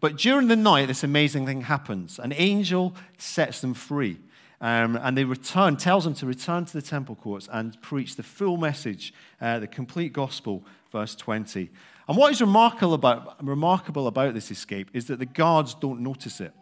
But during the night, this amazing thing happens. An angel sets them free. Um, and they return, tells them to return to the temple courts and preach the full message, uh, the complete gospel, verse 20. And what is remarkable about, remarkable about this escape is that the guards don't notice it.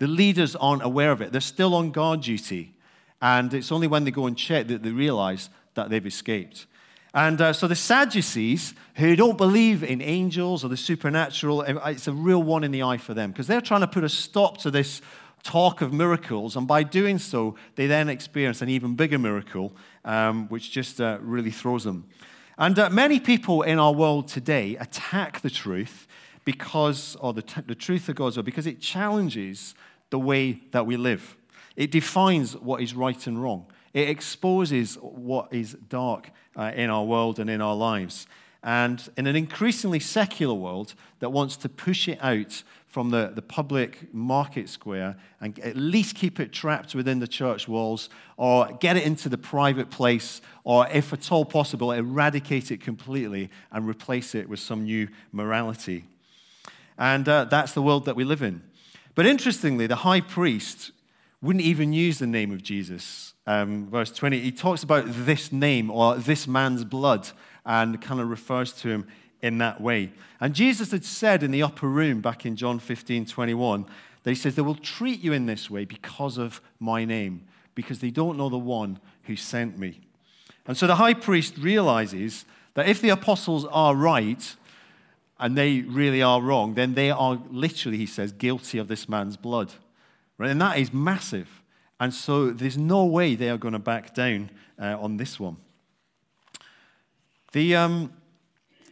The leaders aren't aware of it. They're still on guard duty. And it's only when they go and check that they realize that they've escaped. And uh, so the Sadducees, who don't believe in angels or the supernatural, it's a real one in the eye for them because they're trying to put a stop to this talk of miracles. And by doing so, they then experience an even bigger miracle, um, which just uh, really throws them. And uh, many people in our world today attack the truth because, or the, t- the truth of God's word, because it challenges the way that we live. It defines what is right and wrong. It exposes what is dark uh, in our world and in our lives. And in an increasingly secular world that wants to push it out from the, the public market square and at least keep it trapped within the church walls or get it into the private place or, if at all possible, eradicate it completely and replace it with some new morality. And uh, that's the world that we live in. But interestingly, the high priest wouldn't even use the name of Jesus. Um, verse 20, he talks about this name or this man's blood and kind of refers to him in that way. And Jesus had said in the upper room back in John 15 21 that he says, They will treat you in this way because of my name, because they don't know the one who sent me. And so the high priest realizes that if the apostles are right, and they really are wrong, then they are literally, he says, guilty of this man's blood. Right? And that is massive. And so there's no way they are going to back down uh, on this one. The, um,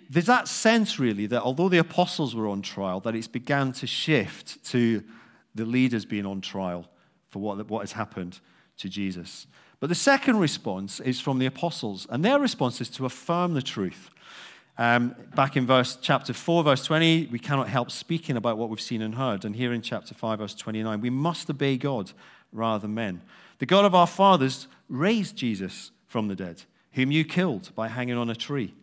there's that sense, really, that although the apostles were on trial, that it's began to shift to the leaders being on trial for what, what has happened to Jesus. But the second response is from the apostles, and their response is to affirm the truth. Um, back in verse chapter 4, verse 20, we cannot help speaking about what we've seen and heard. And here in chapter 5, verse 29, we must obey God rather than men. The God of our fathers raised Jesus from the dead, whom you killed by hanging on a tree.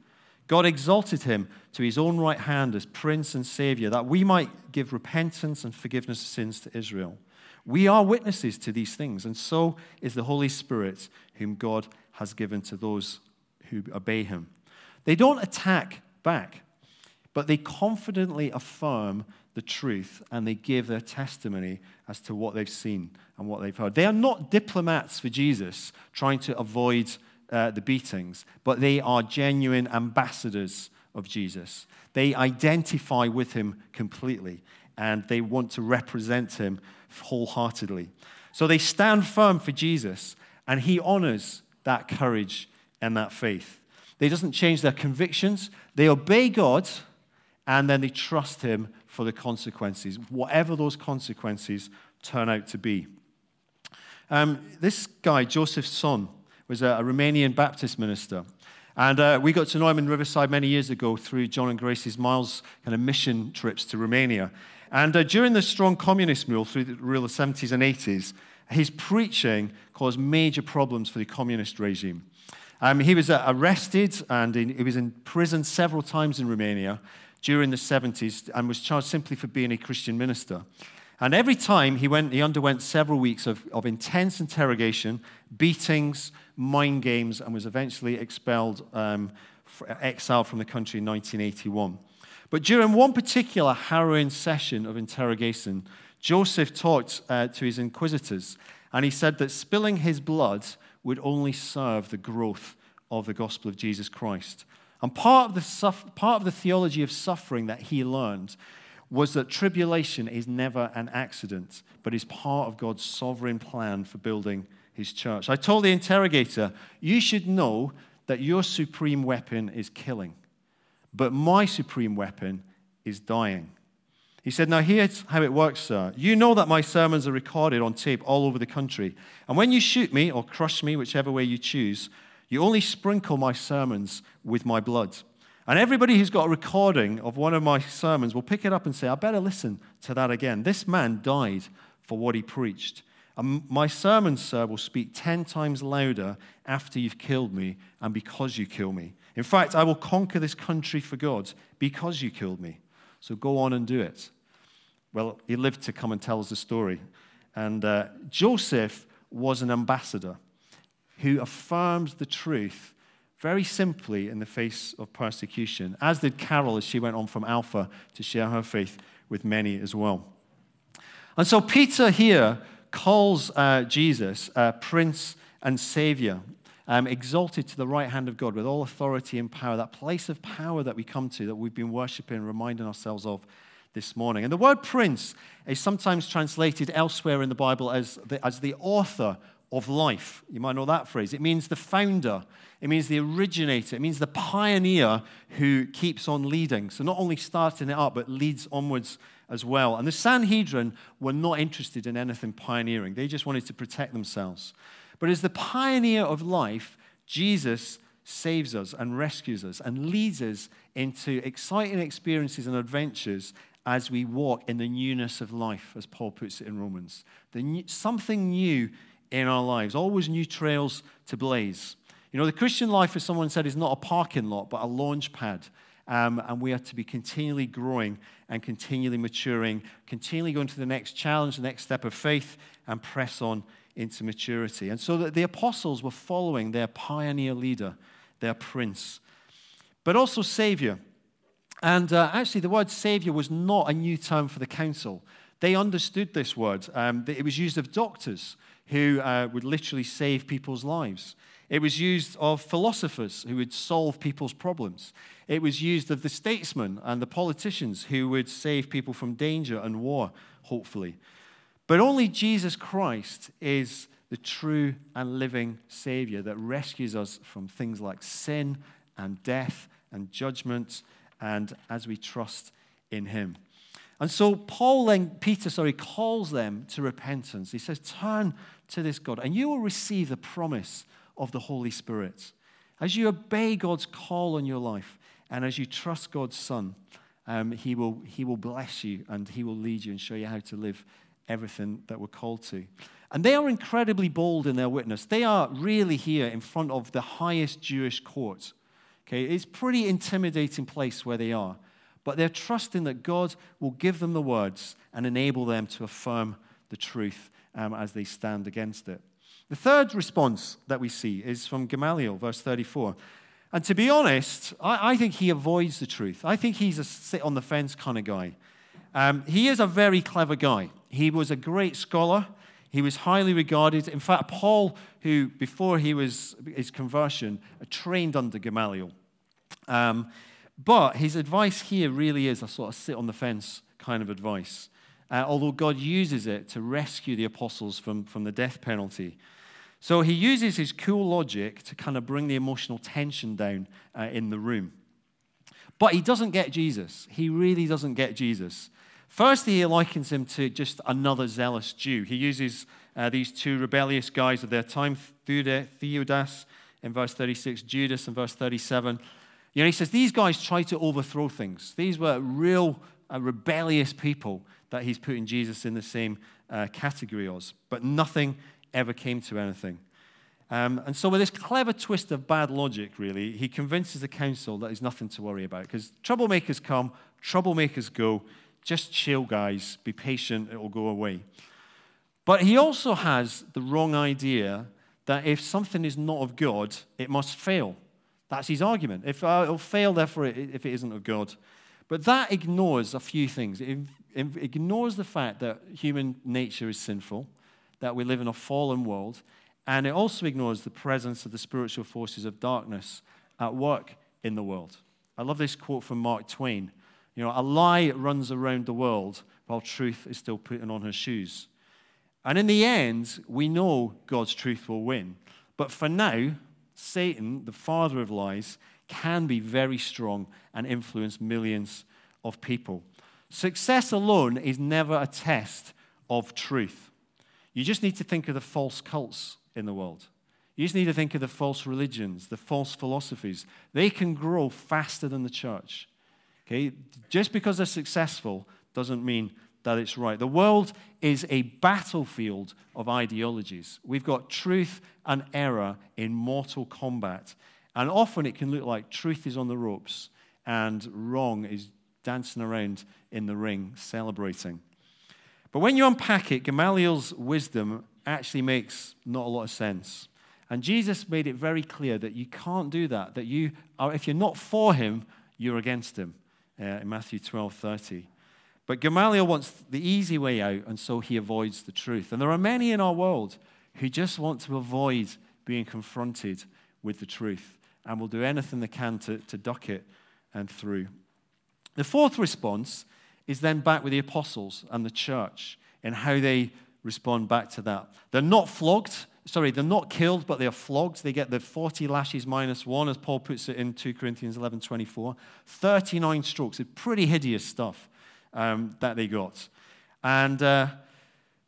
God exalted him to his own right hand as Prince and Savior, that we might give repentance and forgiveness of sins to Israel. We are witnesses to these things, and so is the Holy Spirit, whom God has given to those who obey him. They don't attack back, but they confidently affirm the truth and they give their testimony as to what they've seen and what they've heard. They are not diplomats for Jesus trying to avoid uh, the beatings, but they are genuine ambassadors of Jesus. They identify with him completely and they want to represent him wholeheartedly. So they stand firm for Jesus and he honors that courage and that faith. They doesn't change their convictions. They obey God and then they trust Him for the consequences, whatever those consequences turn out to be. Um, this guy, Joseph Tson, was a, a Romanian Baptist minister. And uh, we got to know him in Riverside many years ago through John and Grace's Miles kind of mission trips to Romania. And uh, during the strong communist rule through the rule of the 70s and 80s, his preaching caused major problems for the communist regime. Um, he was uh, arrested and in, he was in prison several times in Romania during the 70s and was charged simply for being a Christian minister. And every time he, went, he underwent several weeks of, of intense interrogation, beatings, mind games, and was eventually expelled, um, exiled from the country in 1981. But during one particular harrowing session of interrogation, Joseph talked uh, to his inquisitors, and he said that spilling his blood would only serve the growth of the gospel of Jesus Christ. And part of the, part of the theology of suffering that he learned was that tribulation is never an accident, but is part of God's sovereign plan for building his church. I told the interrogator, You should know that your supreme weapon is killing, but my supreme weapon is dying. He said, Now, here's how it works, sir. You know that my sermons are recorded on tape all over the country. And when you shoot me or crush me, whichever way you choose, you only sprinkle my sermons with my blood. And everybody who's got a recording of one of my sermons will pick it up and say, I better listen to that again. This man died for what he preached. And my sermons, sir, will speak 10 times louder after you've killed me and because you kill me. In fact, I will conquer this country for God because you killed me. So go on and do it. Well, he lived to come and tell us the story. And uh, Joseph was an ambassador who affirmed the truth very simply in the face of persecution, as did Carol as she went on from Alpha to share her faith with many as well. And so Peter here calls uh, Jesus uh, Prince and Savior, um, exalted to the right hand of God with all authority and power, that place of power that we come to, that we've been worshiping, and reminding ourselves of this morning. And the word prince is sometimes translated elsewhere in the Bible as the, as the author of life. You might know that phrase. It means the founder, it means the originator, it means the pioneer who keeps on leading. So, not only starting it up, but leads onwards as well. And the Sanhedrin were not interested in anything pioneering, they just wanted to protect themselves. But as the pioneer of life, Jesus saves us and rescues us and leads us into exciting experiences and adventures as we walk in the newness of life, as Paul puts it in Romans. New, something new in our lives, always new trails to blaze. You know, the Christian life, as someone said, is not a parking lot, but a launch pad. Um, and we are to be continually growing and continually maturing, continually going to the next challenge, the next step of faith, and press on into maturity. And so that the apostles were following their pioneer leader, their prince, but also Savior. And uh, actually, the word Savior was not a new term for the council. They understood this word. Um, it was used of doctors who uh, would literally save people's lives. It was used of philosophers who would solve people's problems. It was used of the statesmen and the politicians who would save people from danger and war, hopefully. But only Jesus Christ is the true and living Savior that rescues us from things like sin and death and judgment, and as we trust in Him. And so Paul then, Peter, sorry, calls them to repentance. He says, Turn to this God, and you will receive the promise of the Holy Spirit. As you obey God's call on your life, and as you trust God's Son, um, he, will, he will bless you and He will lead you and show you how to live everything that we're called to. And they are incredibly bold in their witness. They are really here in front of the highest Jewish court. Okay, it's a pretty intimidating place where they are. But they're trusting that God will give them the words and enable them to affirm the truth um, as they stand against it. The third response that we see is from Gamaliel, verse 34. And to be honest, I, I think he avoids the truth. I think he's a sit on the fence kind of guy. Um, he is a very clever guy. He was a great scholar. He was highly regarded. In fact, Paul, who before he was his conversion, trained under Gamaliel. Um, but his advice here really is a sort of sit on the fence kind of advice uh, although God uses it to rescue the apostles from, from the death penalty. So he uses his cool logic to kind of bring the emotional tension down uh, in the room. But he doesn't get Jesus. He really doesn't get Jesus. Firstly, he likens him to just another zealous Jew. He uses uh, these two rebellious guys of their time, Theudas in verse 36, Judas in verse 37. You know, he says these guys tried to overthrow things. These were real uh, rebellious people that he's putting Jesus in the same uh, category as. But nothing ever came to anything. Um, and so, with this clever twist of bad logic, really, he convinces the council that there's nothing to worry about because troublemakers come, troublemakers go. Just chill, guys. Be patient, it will go away. But he also has the wrong idea that if something is not of God, it must fail. That's his argument. If uh, it'll fail, therefore, if it isn't of God. But that ignores a few things. It ignores the fact that human nature is sinful, that we live in a fallen world, and it also ignores the presence of the spiritual forces of darkness at work in the world. I love this quote from Mark Twain. You know, a lie runs around the world while truth is still putting on her shoes. And in the end, we know God's truth will win. But for now, Satan, the father of lies, can be very strong and influence millions of people. Success alone is never a test of truth. You just need to think of the false cults in the world. You just need to think of the false religions, the false philosophies. They can grow faster than the church. Okay? Just because they're successful doesn't mean that it's right. The world is a battlefield of ideologies. We've got truth and error in mortal combat. And often it can look like truth is on the ropes and wrong is dancing around in the ring, celebrating. But when you unpack it, Gamaliel's wisdom actually makes not a lot of sense. And Jesus made it very clear that you can't do that, that you are, if you're not for him, you're against him uh, in Matthew 12 30. But Gamaliel wants the easy way out, and so he avoids the truth. And there are many in our world who just want to avoid being confronted with the truth and will do anything they can to, to duck it and through. The fourth response is then back with the apostles and the church and how they respond back to that. They're not flogged, sorry, they're not killed, but they are flogged. They get the 40 lashes minus one, as Paul puts it in 2 Corinthians 11 24. 39 strokes. It's pretty hideous stuff um, that they got. And, uh,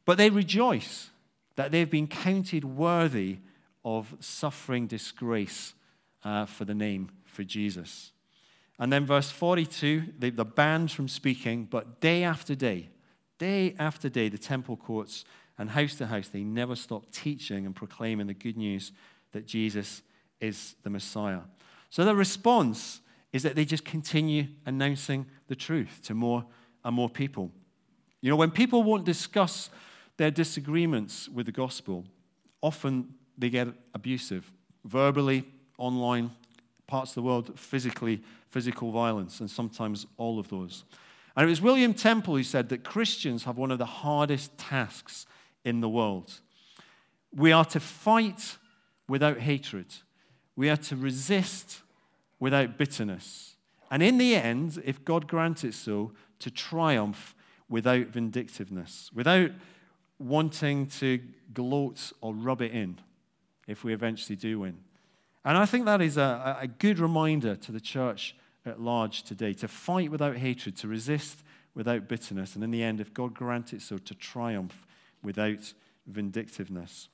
but they rejoice that they've been counted worthy of suffering disgrace uh, for the name, for Jesus. And then verse 42, they, they're banned from speaking, but day after day, day after day, the temple courts and house to house, they never stop teaching and proclaiming the good news that Jesus is the Messiah. So the response is that they just continue announcing the truth to more and more people. You know, when people won't discuss their disagreements with the gospel, often they get abusive, verbally, online, parts of the world, physically, physical violence, and sometimes all of those. And it was William Temple who said that Christians have one of the hardest tasks in the world. We are to fight without hatred, we are to resist without bitterness. And in the end, if God grants it so, to triumph without vindictiveness, without wanting to gloat or rub it in if we eventually do win. And I think that is a, a good reminder to the church at large today to fight without hatred, to resist without bitterness, and in the end, if God grant it so, to triumph without vindictiveness.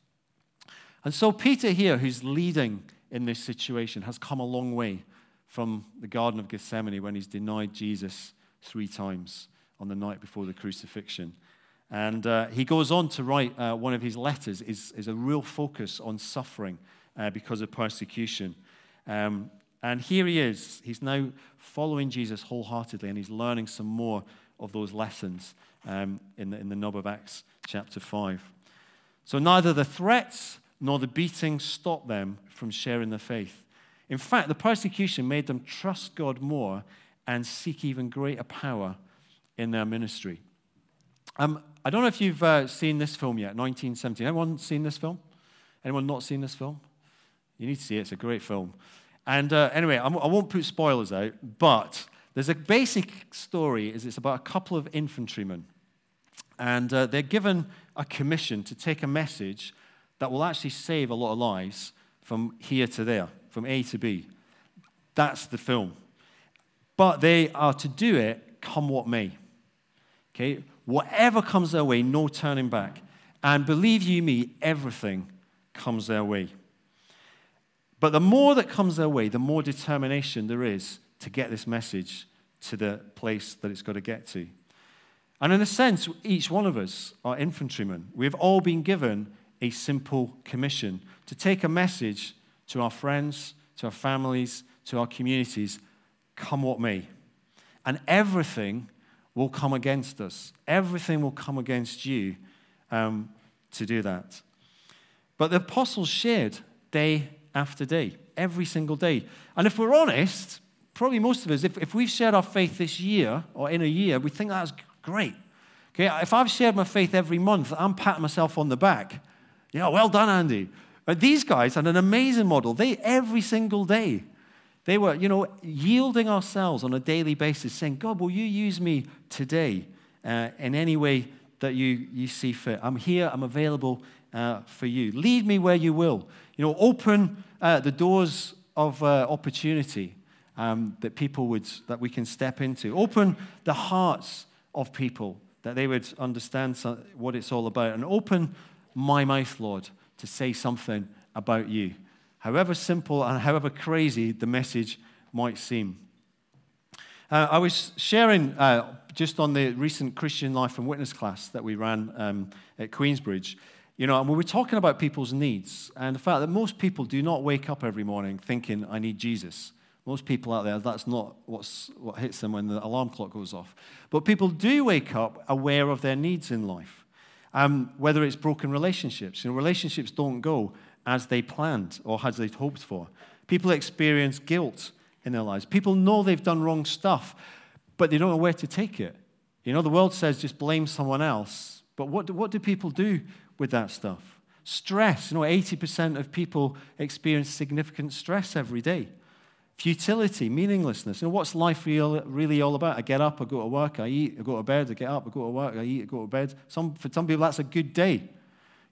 And so, Peter here, who's leading in this situation, has come a long way from the Garden of Gethsemane when he's denied Jesus three times on the night before the crucifixion. And uh, he goes on to write uh, one of his letters is, is a real focus on suffering uh, because of persecution. Um, and here he is. He's now following Jesus wholeheartedly, and he's learning some more of those lessons um, in, the, in the nub of Acts chapter 5. So neither the threats nor the beating stopped them from sharing the faith. In fact, the persecution made them trust God more and seek even greater power in their ministry. Um, I don't know if you've uh, seen this film yet, 1917. Anyone seen this film? Anyone not seen this film? You need to see it. It's a great film. And uh, anyway, I'm, I will not put spoilers out, but there's a basic story. Is it's about a couple of infantrymen, and uh, they're given a commission to take a message that will actually save a lot of lives from here to there, from A to B. That's the film. But they are to do it come what may. Okay? Whatever comes their way, no turning back. And believe you me, everything comes their way. But the more that comes their way, the more determination there is to get this message to the place that it's got to get to. And in a sense, each one of us are infantrymen. We've all been given a simple commission to take a message to our friends, to our families, to our communities, come what may. And everything will come against us. Everything will come against you um, to do that. But the apostles shared day after day, every single day. And if we're honest, probably most of us, if, if we've shared our faith this year or in a year, we think that's great. Okay, if I've shared my faith every month, I'm patting myself on the back. Yeah, well done, Andy. But these guys had an amazing model. They every single day, they were, you know, yielding ourselves on a daily basis, saying, God, will you use me today uh, in any way that you, you see fit? I'm here, I'm available uh, for you. Lead me where you will. You know, open uh, the doors of uh, opportunity um, that people would, that we can step into. Open the hearts of people that they would understand what it's all about. And open my mouth, Lord, to say something about you. However simple and however crazy the message might seem. Uh, I was sharing uh, just on the recent Christian Life and Witness class that we ran um, at Queensbridge. You know, and we were talking about people's needs and the fact that most people do not wake up every morning thinking, I need Jesus. Most people out there, that's not what's, what hits them when the alarm clock goes off. But people do wake up aware of their needs in life, um, whether it's broken relationships. You know, relationships don't go as they planned or as they'd hoped for. People experience guilt in their lives. People know they've done wrong stuff, but they don't know where to take it. You know, the world says just blame someone else, but what do, what do people do with that stuff? Stress. You know, 80% of people experience significant stress every day. Futility, meaninglessness. You know, what's life real, really all about? I get up, I go to work, I eat, I go to bed, I get up, I go to work, I eat, I go to bed. Some, for some people, that's a good day.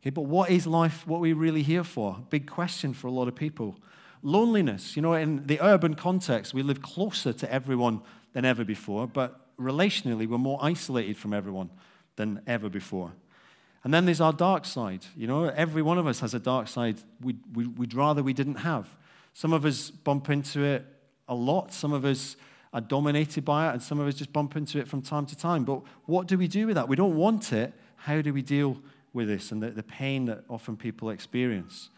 Okay, but what is life, what are we really here for? Big question for a lot of people. Loneliness. You know, in the urban context, we live closer to everyone than ever before, but relationally, we're more isolated from everyone than ever before. And then there's our dark side. You know, every one of us has a dark side we'd, we'd rather we didn't have. Some of us bump into it a lot. Some of us are dominated by it, and some of us just bump into it from time to time. But what do we do with that? We don't want it. How do we deal with this and the, the pain that often people experience?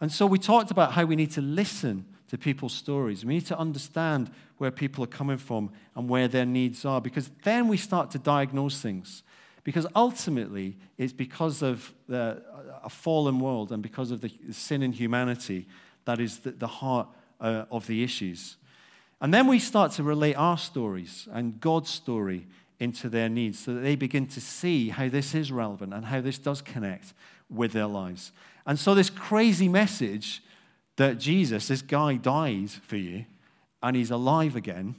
And so we talked about how we need to listen to people's stories. We need to understand where people are coming from and where their needs are, because then we start to diagnose things. Because ultimately, it's because of the, a fallen world and because of the sin in humanity that is the, the heart uh, of the issues. And then we start to relate our stories and God's story into their needs so that they begin to see how this is relevant and how this does connect with their lives. And so, this crazy message that Jesus, this guy, died for you and he's alive again,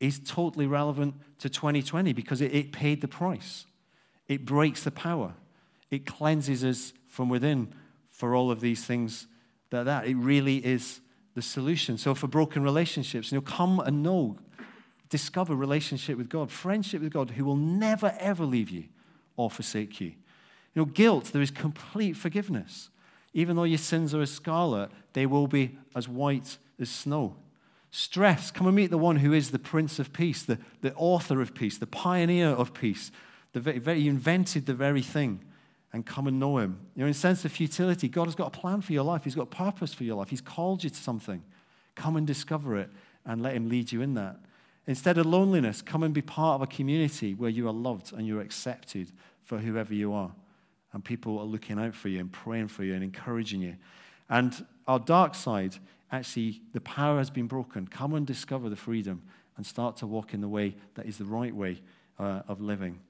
is totally relevant to 2020 because it, it paid the price. It breaks the power, it cleanses us from within for all of these things that, that it really is the solution. So for broken relationships, you know, come and know, discover relationship with God, friendship with God, who will never ever leave you or forsake you. You know, guilt, there is complete forgiveness. Even though your sins are as scarlet, they will be as white as snow. Stress, come and meet the one who is the Prince of Peace, the, the author of peace, the pioneer of peace. The very, very, he invented the very thing and come and know Him. You know, in a sense of futility, God has got a plan for your life. He's got a purpose for your life. He's called you to something. Come and discover it and let Him lead you in that. Instead of loneliness, come and be part of a community where you are loved and you're accepted for whoever you are. And people are looking out for you and praying for you and encouraging you. And our dark side, actually, the power has been broken. Come and discover the freedom and start to walk in the way that is the right way uh, of living.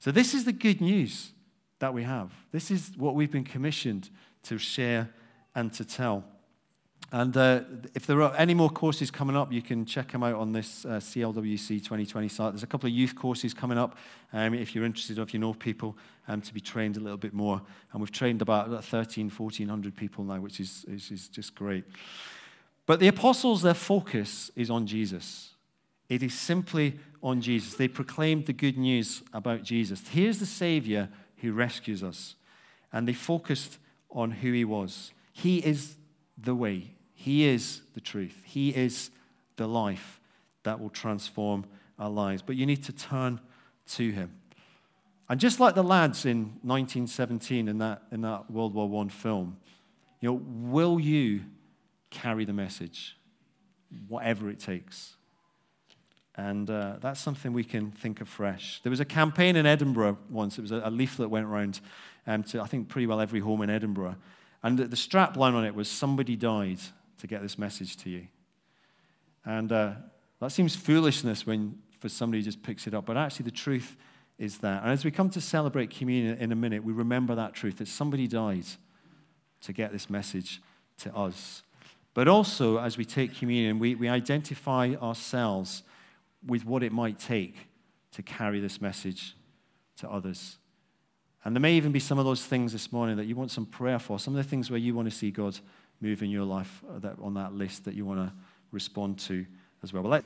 So, this is the good news that we have. This is what we've been commissioned to share and to tell. And uh, if there are any more courses coming up, you can check them out on this uh, CLWC 2020 site. There's a couple of youth courses coming up um, if you're interested or if you know people um, to be trained a little bit more. And we've trained about 13, 1400 people now, which is, is, is just great. But the apostles, their focus is on Jesus. It is simply on Jesus. They proclaimed the good news about Jesus. Here's the Savior who rescues us. And they focused on who he was. He is the way, he is the truth, he is the life that will transform our lives. But you need to turn to him. And just like the lads in 1917 in that, in that World War I film, you know, will you carry the message, whatever it takes? And uh, that's something we can think afresh. There was a campaign in Edinburgh once. It was a, a leaflet went around um, to, I think, pretty well every home in Edinburgh. And the, the strap line on it was, Somebody died to get this message to you. And uh, that seems foolishness when for somebody just picks it up. But actually, the truth is that. And as we come to celebrate communion in a minute, we remember that truth that somebody died to get this message to us. But also, as we take communion, we, we identify ourselves with what it might take to carry this message to others. And there may even be some of those things this morning that you want some prayer for, some of the things where you want to see God move in your life uh, that, on that list that you want to respond to as well. Let,